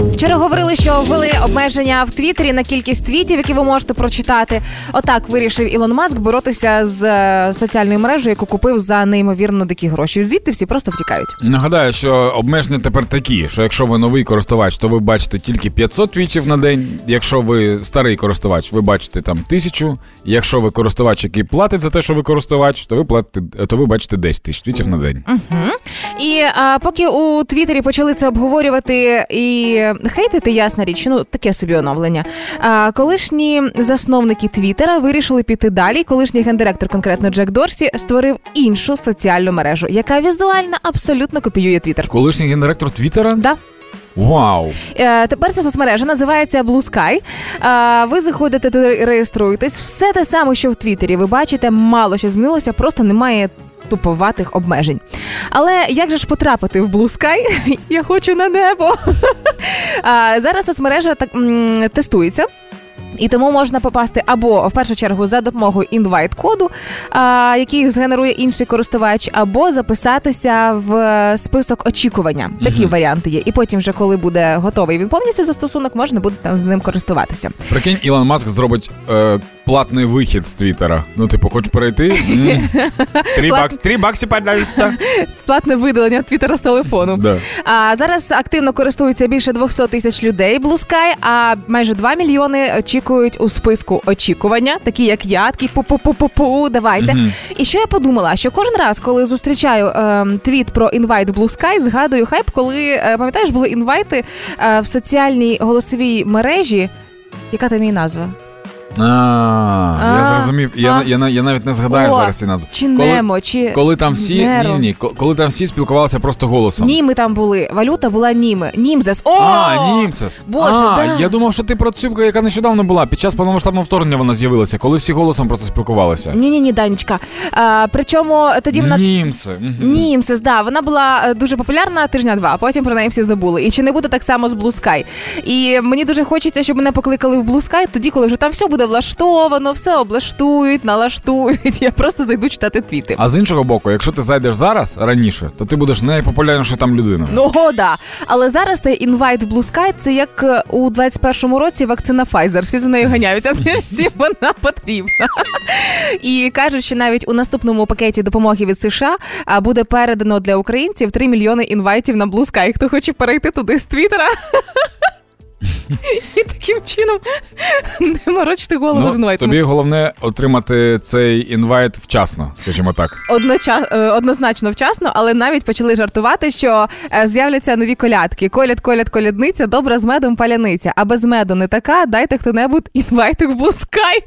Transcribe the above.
Вчора говорили, що ввели обмеження в Твіттері на кількість твітів, які ви можете прочитати. Отак вирішив Ілон Маск боротися з е, соціальною мережею, яку купив за неймовірно дикі гроші. Звідти всі просто втікають. Нагадаю, що обмеження тепер такі, що якщо ви новий користувач, то ви бачите тільки 500 твітів на день. Якщо ви старий користувач, ви бачите там тисячу. Якщо ви користувач, який платить за те, що ви користувач, то ви платите, то ви бачите 10 тисяч твітів на день. І а, поки у Твіттері почали це обговорювати і хейтити, ясна річ, ну таке собі оновлення. А, колишні засновники Твіттера вирішили піти далі. Колишній гендиректор, конкретно Джек Дорсі, створив іншу соціальну мережу, яка візуально абсолютно копіює Твіттер. Колишній гендиректор Твіттера? Да. Вау! Е, Тепер ця соцмережа називається Blue Sky. Е, Ви заходите туди, реєструєтесь. Все те саме, що в Твіттері. Ви бачите, мало що змінилося, просто немає. Туповатих обмежень. Але як же ж потрапити в Blue Sky? Я хочу на небо. А, Зараз соцмережа так тестується. І тому можна попасти або в першу чергу за допомогою інвайт-коду, який згенерує інший користувач, або записатися в список очікування. Такі варіанти є. І потім, вже коли буде готовий він повністю застосунок, можна буде там з ним користуватися. Прикинь, Ілон Маск зробить е, платний вихід з Твіттера. Ну, типу, хоч перейти? Три бакс, три бакси, пожалуйста. Платне видалення твіттера з телефону. Да. А зараз активно користуються більше 200 тисяч людей Blue Sky, а майже 2 мільйони очікують у списку очікування, такі як я, такі пу-пу-пу-пу-пу, давайте. Мгм. І що я подумала? Що кожен раз, коли зустрічаю ем, твіт про інвайт Blue Sky, згадую хайп, коли е, пам'ятаєш, були інвайти е, в соціальній голосовій мережі. Яка там її назва? А, я зрозумів. Я, я, я, я навіть не згадаю О, зараз ці назви. Чи Коли- Немо, чи Коли там всі Неро. ні, ні, коли там всі спілкувалися просто голосом. Німи там були. Валюта була Німи. Німзес. О! А, Німсес. Боже, а, да. я думав, що ти про цю, яка нещодавно була. Під час повномасштабного вторгнення вона з'явилася, коли всі голосом просто спілкувалися. Ні, ні, ні, Данечка. А, причому тоді вона Німси. Німсес, да, вона була е, дуже популярна тижня два, а потім про неї всі забули. І чи не буде так само з Blue Sky? І мені дуже хочеться, щоб мене покликали в Blue Sky, тоді, коли вже там все буде влаштовано, все облаштують, налаштують. Я просто зайду читати твіти. А з іншого боку, якщо ти зайдеш зараз раніше, то ти будеш найпопулярніша там людина. Ну, да. Але зараз цей інвайт в Blue Sky це як е, у 21-му році вакцина Pfizer. Всі за нею ганяються. Всім вона потрібна. І кажуть, що навіть у наступному пакеті допомоги від США буде передано для українців 3 мільйони інвайтів на Blue Sky. Хто хоче перейти туди з Твіттера? І таким чином не морочити голову з Ну, інвайтом. тобі головне отримати цей інвайт вчасно, скажімо так. Одноча... е, однозначно вчасно, але навіть почали жартувати, що е, з'являться нові колядки. Коляд, коляд, колядниця, добра з медом паляниця. А без меду не така. Дайте хто-небудь інвайтик в блускай.